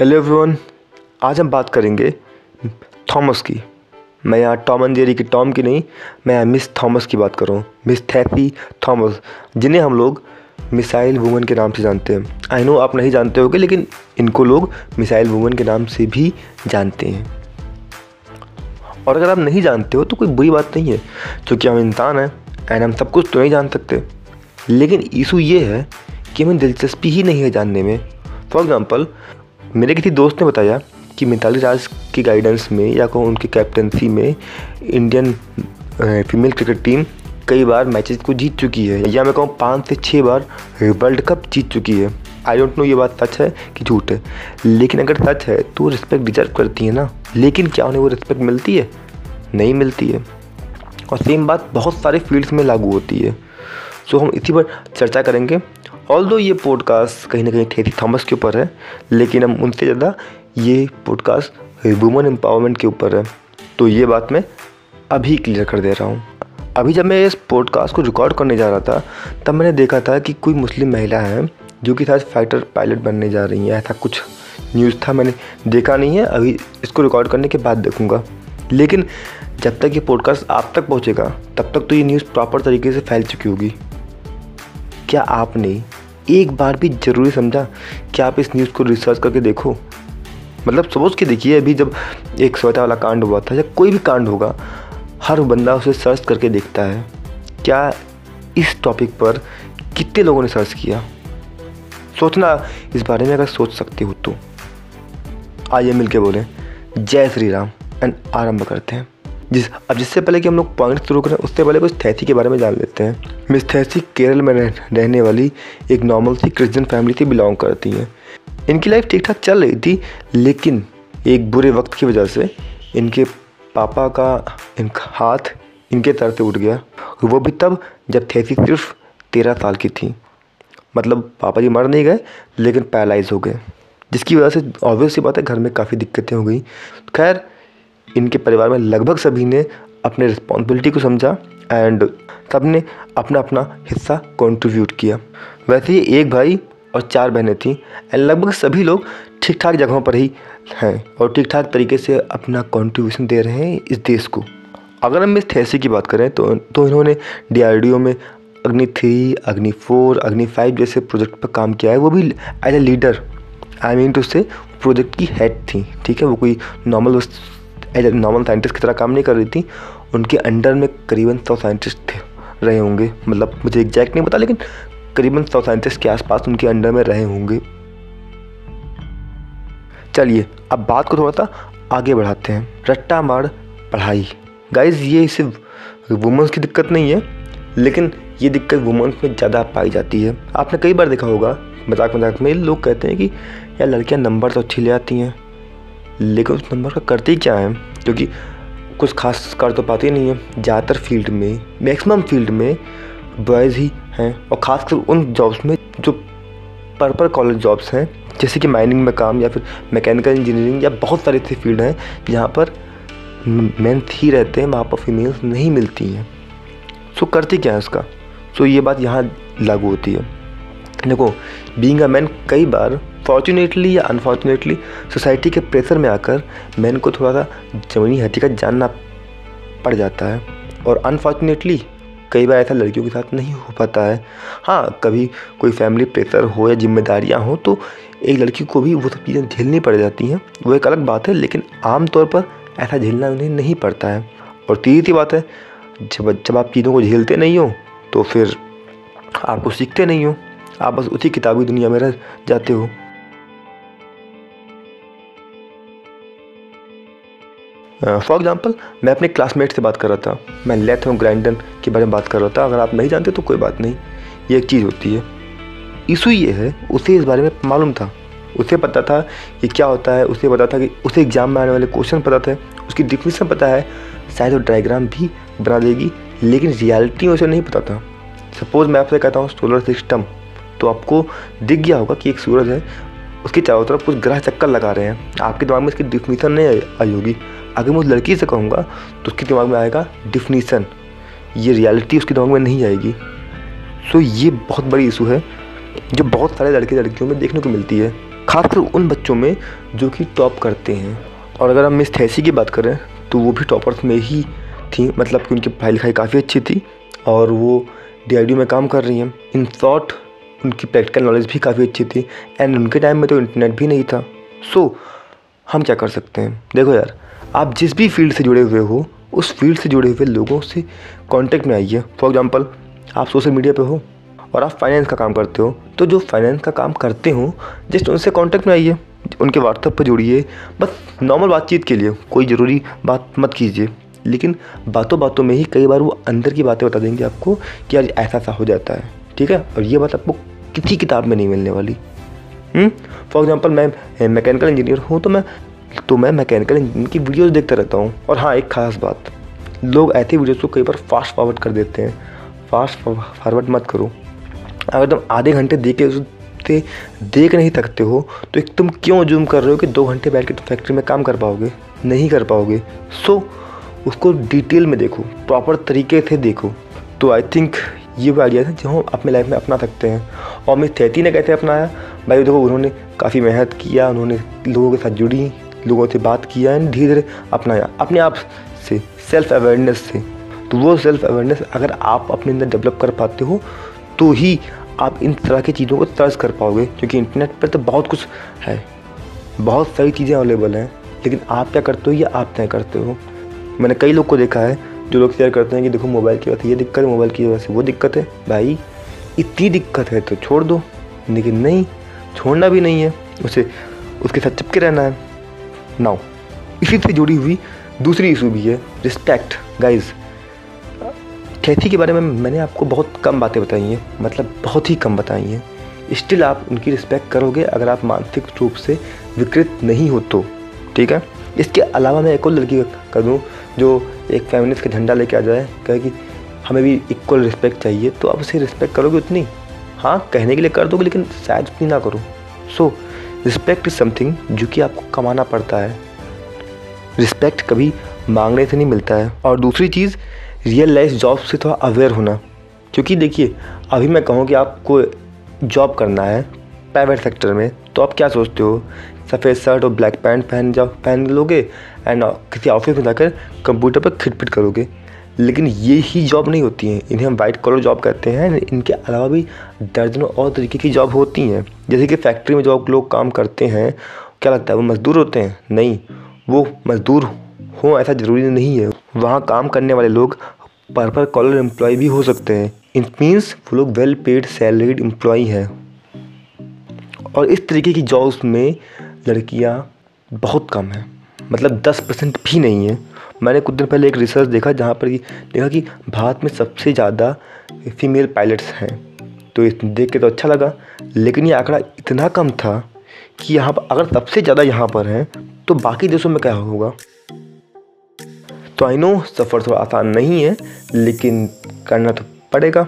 Hello everyone आज हम बात करेंगे थॉमस की। मैं यहाँ टॉम एंड जेरी की टॉम की नहीं, मैं यहाँ मिस थॉमस की बात कर रहा हूँ। मिस थैपी थॉमस, जिन्हें हम लोग मिसाइल वुमन के नाम से जानते हैं। आई नो आप नहीं जानते होगे, लेकिन इनको लोग मिसाइल वुमन के नाम से भी जानते हैं। और अगर आप नहीं जानते हो तो कोई बुरी बात नहीं है, क्योंकि हम इंसान हैं एंड हम सब कुछ तो नहीं जान सकते। लेकिन इशू ये है कि हमें दिलचस्पी ही नहीं है जानने में। फॉर एग्ज़ाम्पल मेरे किसी दोस्त ने बताया कि मिताली राज की गाइडेंस में या कहूँ उनकी कैप्टनसी में इंडियन फीमेल क्रिकेट टीम कई बार मैचेस को जीत चुकी है। या मैं कहूँ पाँच से छः बार वर्ल्ड कप जीत चुकी है। आई डोंट नो ये बात सच है कि झूठ है। लेकिन अगर सच है तो रिस्पेक्ट डिजर्व करती है ना। लेकिन क्या उन्हें वो रिस्पेक्ट मिलती है? नहीं मिलती है। और सेम बात बहुत सारे फील्ड्स में लागू होती है। सो हम इसी पर चर्चा करेंगे। ऑल दो ये पॉडकास्ट कहीं ना कहीं थेरी थॉमस के ऊपर है, लेकिन हम उनसे ज़्यादा ये पॉडकास्ट वुमन एम्पावरमेंट के ऊपर है। तो ये बात मैं अभी क्लियर कर दे रहा हूँ। अभी जब मैं इस पॉडकास्ट को रिकॉर्ड करने जा रहा था, तब मैंने देखा था कि कोई मुस्लिम महिला है, जो कि शायद फाइटर पायलट बनने जा रही है। ऐसा कुछ न्यूज़ था, मैंने देखा नहीं है। अभी इसको रिकॉर्ड करने के बाद देखूँगा। लेकिन जब तक ये पॉडकास्ट आप तक पहुँचेगा, तब तक तो ये न्यूज़ प्रॉपर तरीके से फैल चुकी होगी। क्या आपने एक बार भी ज़रूरी समझा कि आप इस न्यूज़ को रिसर्च करके देखो। मतलब सपोज़ के देखिए, अभी जब एक स्वच्छता वाला कांड हुआ था या कोई भी कांड होगा, हर बंदा उसे सर्च करके देखता है, क्या इस टॉपिक पर कितने लोगों ने सर्च किया? सोचना, इस बारे में अगर सोच सकते हो तो। आइए मिल के बोलें, जय श्री राम एंड आरंभ करते हैं। जिस अब जिससे पहले कि हम लोग पॉइंट शुरू करें उससे पहले कुछ थैथी के बारे में जान लेते हैं। मिस थैथी केरल में रह, रहने वाली एक नॉर्मल सी क्रिश्चियन फैमिली से बिलोंग करती हैं। इनकी लाइफ ठीक ठाक चल रही थी लेकिन एक बुरे वक्त की वजह से इनके पापा का इनका हाथ इनके तर से उठ गया। वो भी तब जब थैथी सिर्फ़ तेरह साल की थी। मतलब पापा जी मर नहीं गए लेकिन पैरालाइज हो गए। जिसकी वजह से ऑब्वियस सी बात है घर में काफ़ी दिक्कतें हो गई। खैर इनके परिवार में लगभग सभी ने अपने रिस्पॉन्सिबिलिटी को समझा एंड सबने अपना अपना हिस्सा कंट्रीब्यूट किया। वैसे ही एक भाई और चार बहनें थीं एंड लगभग सभी लोग ठीक ठाक जगहों पर ही हैं और ठीक ठाक तरीके से अपना कंट्रीब्यूशन दे रहे हैं इस देश को। अगर हम इस थैसी की बात करें तो तो इन्होंने डीआरडीओ में अग्नि थ्री, अग्नि फोर, अग्नि फाइव जैसे प्रोजेक्ट पर काम किया है। वो भी as a leader I mean to say project की हेड थी, ठीक है? वो कोई normal as a normal scientist की तरह काम नहीं कर रही थी, उनके अंडर में करीबन सौ साइंटिस्ट रहे होंगे। मतलब मुझे एग्जैक्ट नहीं पता, लेकिन करीबन सौ साइंटिस्ट के आसपास उनके अंडर में रहे होंगे। चलिए, अब बात को थोड़ा सा आगे बढ़ाते हैं। रट्टा मार पढ़ाई। गाइज़ ये सिर्फ़ वुमेंस की दिक्कत नहीं है, लेकिन ये दिक्कत वुमेंस में ज़्यादा पाई जाती है। आपने कई बार देखा होगा मज़ाक मज़ाक में लोग कहते हैं कि, यार, लड़कियाँ नंबर तो अच्छी ले आती हैं। लेकिन उस नंबर का करती क्या है? क्योंकि कुछ खास कर तो पाती नहीं है। ज़्यादातर फ़ील्ड में, मैक्सिमम फ़ील्ड में बॉयज़ ही हैं और ख़ासकर उन जॉब्स में जो पर्पल कॉलेज जॉब्स हैं, जैसे कि माइनिंग में काम या फिर मैकेनिकल इंजीनियरिंग या बहुत सारे ऐसे फ़ील्ड हैं, जहाँ पर मैन ही रहते हैं, वहाँ पर फीमेल्स नहीं मिलती हैं। सो करती क्या है उसका? सो ये बात यहाँ लागू होती है। देखो बींग अ मैन कई बार फॉर्चुनेटली या अनफॉर्चुनेटली सोसाइटी के प्रेशर में आकर मैन को थोड़ा सा ज़मीनी हकीकत जानना पड़ जाता है। और अनफॉर्चुनेटली कई बार ऐसा लड़कियों के साथ नहीं हो पाता है। हाँ कभी कोई फैमिली प्रेशर हो या जिम्मेदारियाँ हो तो एक लड़की को भी वो सब चीज़ें झेलनी पड़ जाती हैं। वो एक अलग बात है, लेकिन आम तौर पर ऐसा झेलना उन्हें नहीं पड़ता है। और तीसरी बात है, जब जब आप चीज़ों को झेलते नहीं हो तो फिर आपको सीखते नहीं हो। आप बस उसी किताबी दुनिया में रह जाते हो। फॉर uh, एग्ज़ाम्पल मैं अपने क्लासमेट से बात कर रहा था। मैं लेथ और ग्राइंडन के बारे में बात कर रहा था। अगर आप नहीं जानते तो कोई बात नहीं। ये एक चीज़ होती है। इशू ये है उसे इस बारे में मालूम था। उसे पता था कि क्या होता है। उसे पता था कि उसे एग्ज़ाम में आने वाले क्वेश्चन पता थे। उसकी डिफिनीसन पता है। शायद वो डायग्राम भी बना देगी लेकिन रियलिटी में उसे नहीं पता था। सपोज़ मैं आपसे कहता हूँ सोलर सिस्टम तो आपको दिख गया होगा कि एक सूरज है। उसके चारों तरफ़ कुछ ग्रह चक्कर लगा रहे हैं। आपके दिमाग में इसकी डिफिनीसन नहीं आई होगी। अगर मैं उस लड़की से कहूँगा तो उसके दिमाग में आएगा डिफिनीसन ये रियलिटी उसके दिमाग में नहीं आएगी। सो ये बहुत बड़ी इशू है जो बहुत सारे लड़के लड़कियों में देखने को मिलती है खासकर उन बच्चों में जो कि टॉप करते हैं। और अगर हम मिस थैसी की बात करें तो वो भी टॉपर्स में ही थी मतलब कि उनकी पढ़ाई लिखाई काफ़ी अच्छी थी और वो डीआईडी में काम कर रही हैं। इन शॉर्ट उनकी प्रैक्टिकल नॉलेज भी काफ़ी अच्छी थी एंड उनके टाइम में तो इंटरनेट भी नहीं था। सो so, हम क्या कर सकते हैं? देखो यार आप जिस भी फ़ील्ड से जुड़े हुए हो, उस फ़ील्ड से जुड़े हुए लोगों से कांटेक्ट में आइए। फॉर एग्जांपल आप सोशल मीडिया पे हो और आप फाइनेंस का काम करते हो तो जो फाइनेंस का काम करते हो जस्ट उनसे कांटेक्ट में आइए, उनके व्हाट्सएप पर जुड़िए, बस नॉर्मल बातचीत के लिए, कोई ज़रूरी बात मत कीजिए। लेकिन बातों बातों में ही कई बार वो अंदर की बातें बता देंगे आपको कि यार ऐसा ऐसा हो जाता है, ठीक है? और ये बात आपको किसी किताब में नहीं मिलने वाली। फॉर एग्ज़ाम्पल मैं मैकेनिकल इंजीनियर हूँ तो मैं तो मैं मैकेनिकल इंजीनियर की वीडियोज़ देखता रहता हूँ। और हाँ एक ख़ास बात, लोग ऐसी वीडियोज़ को कई बार फास्ट फॉरवर्ड कर देते हैं। फास्ट फॉरवर्ड मत करो। अगर तुम आधे घंटे देख उसे देख नहीं सकते हो तो एक तुम क्यों जूम कर रहे हो कि दो घंटे बैठ के तुम फैक्ट्री में काम कर पाओगे? नहीं कर पाओगे। सो उसको डिटेल में देखो प्रॉपर तरीके से देखो। तो आई थिंक ये वो आइडिया था जो हम अपने लाइफ में अपना सकते हैं। और मिस थैती ने कैसे अपनाया? भाई, देखो, उन्होंने काफ़ी मेहनत किया, उन्होंने लोगों के साथ जुड़ी लोगों से बात किया एंड धीरे धीरे अपनाया अपने आप से सेल्फ अवेयरनेस से। तो वो सेल्फ अवेयरनेस अगर आप अपने अंदर डेवलप कर पाते हो तो ही आप इन तरह की चीज़ों को सर्च कर पाओगे, क्योंकि इंटरनेट पर तो बहुत कुछ है। बहुत सारी चीज़ें अवेलेबल हैं, लेकिन आप क्या करते हो या आप तय करते हो? मैंने कई लोग को देखा है, जो लोग शेयर करते हैं कि देखो मोबाइल की वजह से ये दिक्कत है मोबाइल की वजह से वो दिक्कत है। भाई, इतनी दिक्कत है तो छोड़ दो। लेकिन नहीं, छोड़ना भी नहीं है। उसे, उसके साथ चिपके रहना है। नाउ इसी से जुड़ी हुई दूसरी इशू भी है रिस्पेक्ट गाइज़ कैथी के बारे में मैंने आपको बहुत कम बातें बताई हैं मतलब बहुत ही कम बताई हैं। स्टिल आप उनकी रिस्पेक्ट करोगे अगर आप मानसिक रूप से विकृत नहीं हो तो ठीक है? इसके अलावा मैं एक और लड़की कर दूँ, जो एक फेमिनिस्ट का झंडा लेके आ जाए, कहे कि हमें भी इक्वल रिस्पेक्ट चाहिए तो आप उसे रिस्पेक्ट करोगे उतनी? हाँ कहने के लिए कर दोगे, लेकिन शायद उतनी ना करो। सो रिस्पेक्ट इज़ समथिंग जो कि आपको कमाना पड़ता है। रिस्पेक्ट कभी मांगने से नहीं मिलता है। और दूसरी चीज़ रियल लाइफ जॉब से थोड़ा अवेयर होना। क्योंकि देखिए, अभी मैं कहूँ कि आपको जॉब करना है प्राइवेट सेक्टर में तो आप क्या सोचते हो? सफ़ेद शर्ट और ब्लैक पैंट पहन जाओ, पहन लोगे? एंड किसी ऑफ़िस में जाकर कंप्यूटर पर खिटपिट करोगे। लेकिन ये ही जॉब नहीं होती हैं। इन्हें हम वाइट कॉलर जॉब कहते हैं। इनके अलावा भी दर्जनों और तरीके की जॉब होती हैं। जैसे कि फैक्ट्री में जो लोग काम करते हैं, क्या लगता है वो मज़दूर होते हैं? नहीं, वो मज़दूर हों ऐसा ज़रूरी नहीं है। वहाँ काम करने वाले लोग पर्पल कॉलर एम्प्लॉय भी हो सकते हैं। इट मीन्स वो लोग वेल पेड सैलरीड एम्प्लॉय हैं। और इस तरीके की जॉब्स में लड़कियाँ बहुत कम हैं। मतलब दस परसेंट भी नहीं है। मैंने कुछ दिन पहले एक रिसर्च देखा जहाँ पर देखा कि भारत में सबसे ज़्यादा फीमेल पायलट्स हैं। तो देख के तो अच्छा लगा, लेकिन ये आंकड़ा इतना कम था कि यहाँ पर अगर सबसे ज़्यादा यहाँ पर हैं तो बाकी देशों में क्या होगा? तो आई नो सफ़र थोड़ा आसान नहीं है, लेकिन करना तो पड़ेगा।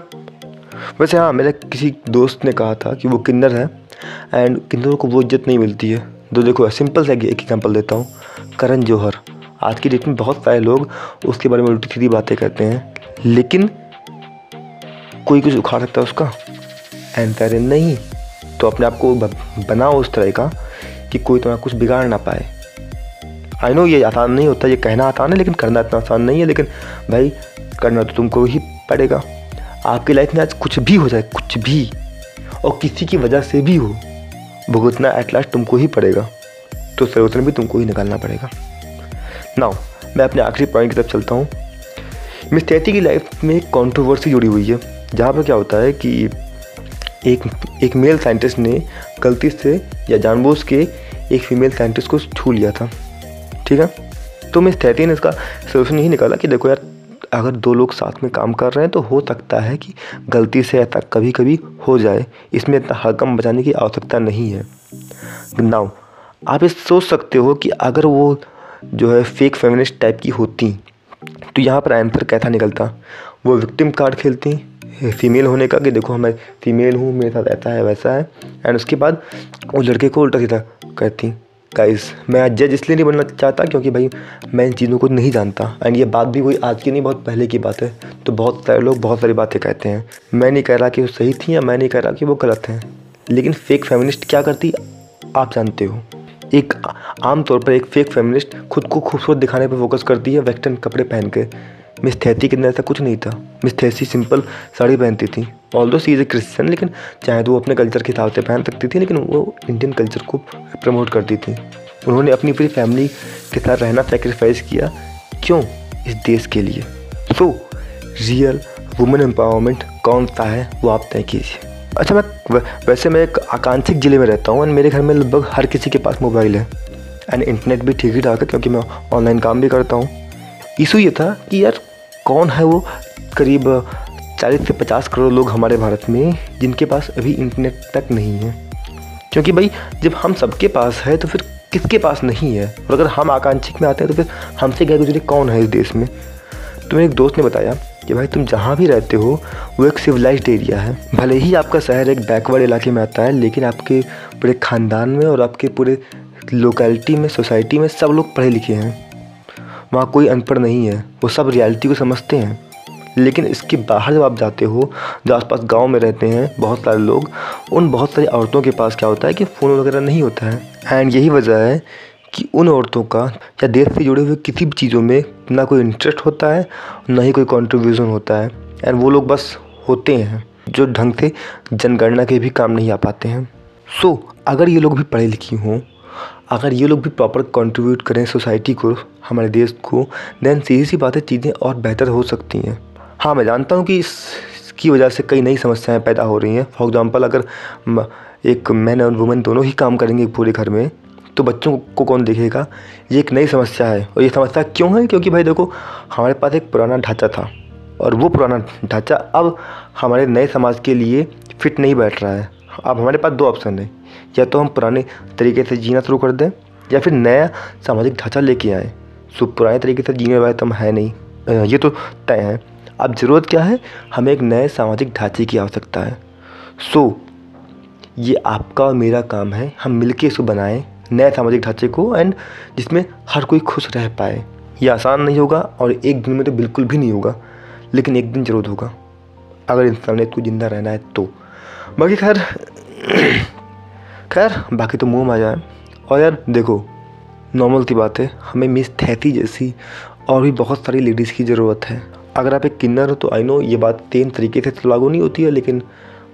वैसे हाँ मेरे किसी दोस्त ने कहा था कि वो किन्नर है एंड किन्नरों को वो इज़्ज़त नहीं मिलती है। तो देखो सिंपल सा एक एग्ज़ाम्पल देता हूँ, करण जौहर। आज की डेट में बहुत सारे लोग उसके बारे में उल्टी सीधी बातें करते हैं, लेकिन कोई कुछ उखाड़ सकता है उसका? एंसर नहीं। तो अपने आप को बनाओ उस तरह का कि कोई तुम्हारा कुछ बिगाड़ ना पाए। आई नो ये आसान नहीं होता, ये कहना आसान है, लेकिन करना इतना आसान नहीं है, लेकिन भाई, करना तो तुमको ही पड़ेगा। आपकी लाइफ में आज कुछ भी हो जाए, कुछ भी, और किसी की वजह से भी हो, भुगतना एट लास्ट तुमको ही पड़ेगा। तो सोल्यूशन भी तुमको ही निकालना पड़ेगा। नाउ मैं अपने आखिरी पॉइंट की तरफ़ चलता हूँ। मिस तैती की लाइफ में एक कॉन्ट्रोवर्सी जुड़ी हुई है, जहाँ पर क्या होता है कि एक एक मेल साइंटिस्ट ने गलती से या जानबूझ के एक फीमेल साइंटिस्ट को छू लिया था। ठीक है? तो मिस थैती ने इसका सोल्यूशन यही निकाला कि देखो यार, अगर दो लोग साथ में काम कर रहे हैं तो हो सकता है कि गलती से ऐसा कभी कभी हो जाए। इसमें इतना हड़कम बचाने की आवश्यकता नहीं है। नाउ आप ये सोच सकते हो कि अगर वो जो है फेक फेमिनिस्ट टाइप की होती। तो यहाँ पर आंसर कैसा निकलता? वो विक्टिम कार्ड खेलती फीमेल होने का कि देखो मैं फीमेल हूँ, मेरे साथ ऐसा है, वैसा है। एंड उसके बाद वो लड़के को उल्टा सीधा कहती गाइस मैं जज इसलिए नहीं बनना चाहता क्योंकि भाई मैं इन चीज़ों को नहीं जानता। एंड ये बात भी कोई आज की नहीं, बहुत पहले की बात है। तो बहुत सारे लोग बहुत सारी बातें कहते हैं। मैं नहीं कह रहा कि वो सही थी या मैं नहीं कह रहा कि वो गलत हैं। लेकिन फेक फेमिनिस्ट क्या करती? आप जानते हो। एक आमतौर पर एक फेक फेमिनिस्ट खुद को खूबसूरत दिखाने पर फोकस करती है वेस्टर्न कपड़े पहन के। मिस थैती के अंदर ऐसा कुछ नहीं था। मिस थैसी सिंपल साड़ी पहनती थी। ऑल दो सी इज़ ए क्रिश्चियन लेकिन चाहे तो वो अपने कल्चर के हिसाब से पहन सकती थी, लेकिन वो इंडियन कल्चर को प्रमोट करती थी। उन्होंने अपनी पूरी फैमिली के साथ रहना सेक्रीफाइस किया। क्यों? इस देश के लिए। सो रियल वुमेन एम्पावरमेंट कौन सा है, वो आप तय कीजिए। अच्छा मैं वैसे मैं एक आकांक्षिक ज़िले में रहता हूँ एंड मेरे घर में लगभग हर किसी के पास मोबाइल है। एंड इंटरनेट भी ठीक ही ठाक है क्योंकि मैं ऑनलाइन काम भी करता हूँ। इशू ये था कि यार, कौन है वो करीब चालीस से पचास करोड़ लोग हमारे भारत में जिनके पास अभी इंटरनेट तक नहीं है? क्योंकि भाई, जब हम सबके पास है तो फिर किसके पास नहीं है? और अगर हम आकांक्षिक में आते हैं तो फिर हमसे क्या गुजरे कौन है इस देश में? तो मेरे एक दोस्त ने बताया कि भाई तुम जहाँ भी रहते हो, वो एक सिविलाइज्ड एरिया है। भले ही आपका शहर एक बैकवर्ड इलाके में आता है, लेकिन आपके पूरे ख़ानदान में और आपके पूरे लोकेलिटी में सोसाइटी में सब लोग पढ़े लिखे हैं। वहाँ कोई अनपढ़ नहीं है, वो सब रियलिटी को समझते हैं। लेकिन इसके बाहर जब आप जाते हो, जो आसपास गाँव में रहते हैं, बहुत सारे लोग, उन बहुत सारी औरतों के पास क्या होता है कि फ़ोन वगैरह नहीं होता है। एंड यही वजह है कि उन औरतों का या देश से जुड़े हुए किसी भी चीज़ों में ना कोई इंटरेस्ट होता है ना ही कोई कॉन्ट्रीब्यूशन होता है। एंड वो लोग बस होते हैं जो ढंग से जनगणना के भी काम नहीं आ पाते हैं। सो so, अगर ये लोग भी पढ़े लिखी हों अगर ये लोग भी प्रॉपर कंट्रीब्यूट करें सोसाइटी को हमारे देश को देन सीधी सी बातें चीज़ें और बेहतर हो सकती हैं। हाँ मैं जानता हूँ कि इसकी वजह से कई नई समस्याएँ पैदा हो रही हैं। फॉर एग्ज़ाम्पल अगर एक मैन और वुमेन दोनों ही काम करेंगे पूरे घर में तो बच्चों को कौन देखेगा? ये एक नई समस्या है। और ये समस्या क्यों है? क्योंकि भाई देखो, हमारे पास एक पुराना ढांचा था। और वो पुराना ढांचा अब हमारे नए समाज के लिए फिट नहीं बैठ रहा है। अब हमारे पास दो ऑप्शन है। या तो हम पुराने तरीके से जीना शुरू कर दें, या फिर नया सामाजिक ढांचा लेके आएँ। सो पुराने तरीके से जीने वाले तो हम है नहीं। ये तो तय है। अब ज़रूरत क्या है? हमें एक नए सामाजिक ढांचे की आवश्यकता है। सो, ये आपका और मेरा काम है। हम मिलके इसको बनाएँ। नए सामाजिक ढांचे को एंड जिसमें हर कोई खुश रह पाए। ये आसान नहीं होगा और एक दिन में तो बिल्कुल भी नहीं होगा, लेकिन एक दिन ज़रूर होगा। अगर इंसान ने इसको ज़िंदा रहना है तो। बाकी खैर खैर, बाकी तो मुँह में आ जाए। और यार, देखो नॉर्मल सी बात है, हमें मिस थैती जैसी और भी बहुत सारी लेडीज़ की ज़रूरत है। अगर आप एक किन्नर हो तो आई नो ये बात तेन तरीके से तो लागू नहीं होती है, लेकिन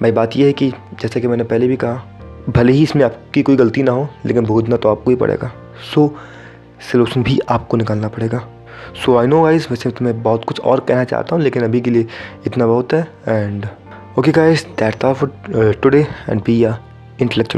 भाई बात यह है कि जैसे कि मैंने पहले भी कहा भले ही इसमें आपकी कोई गलती ना हो, लेकिन भुगतना तो आपको ही पड़ेगा। सो सलूशन भी आपको निकालना पड़ेगा। सो आई नो गाइस वैसे तो मैं बहुत कुछ और कहना चाहता हूँ, लेकिन अभी के लिए इतना बहुत है and okay guys that's all for today and be a intellectual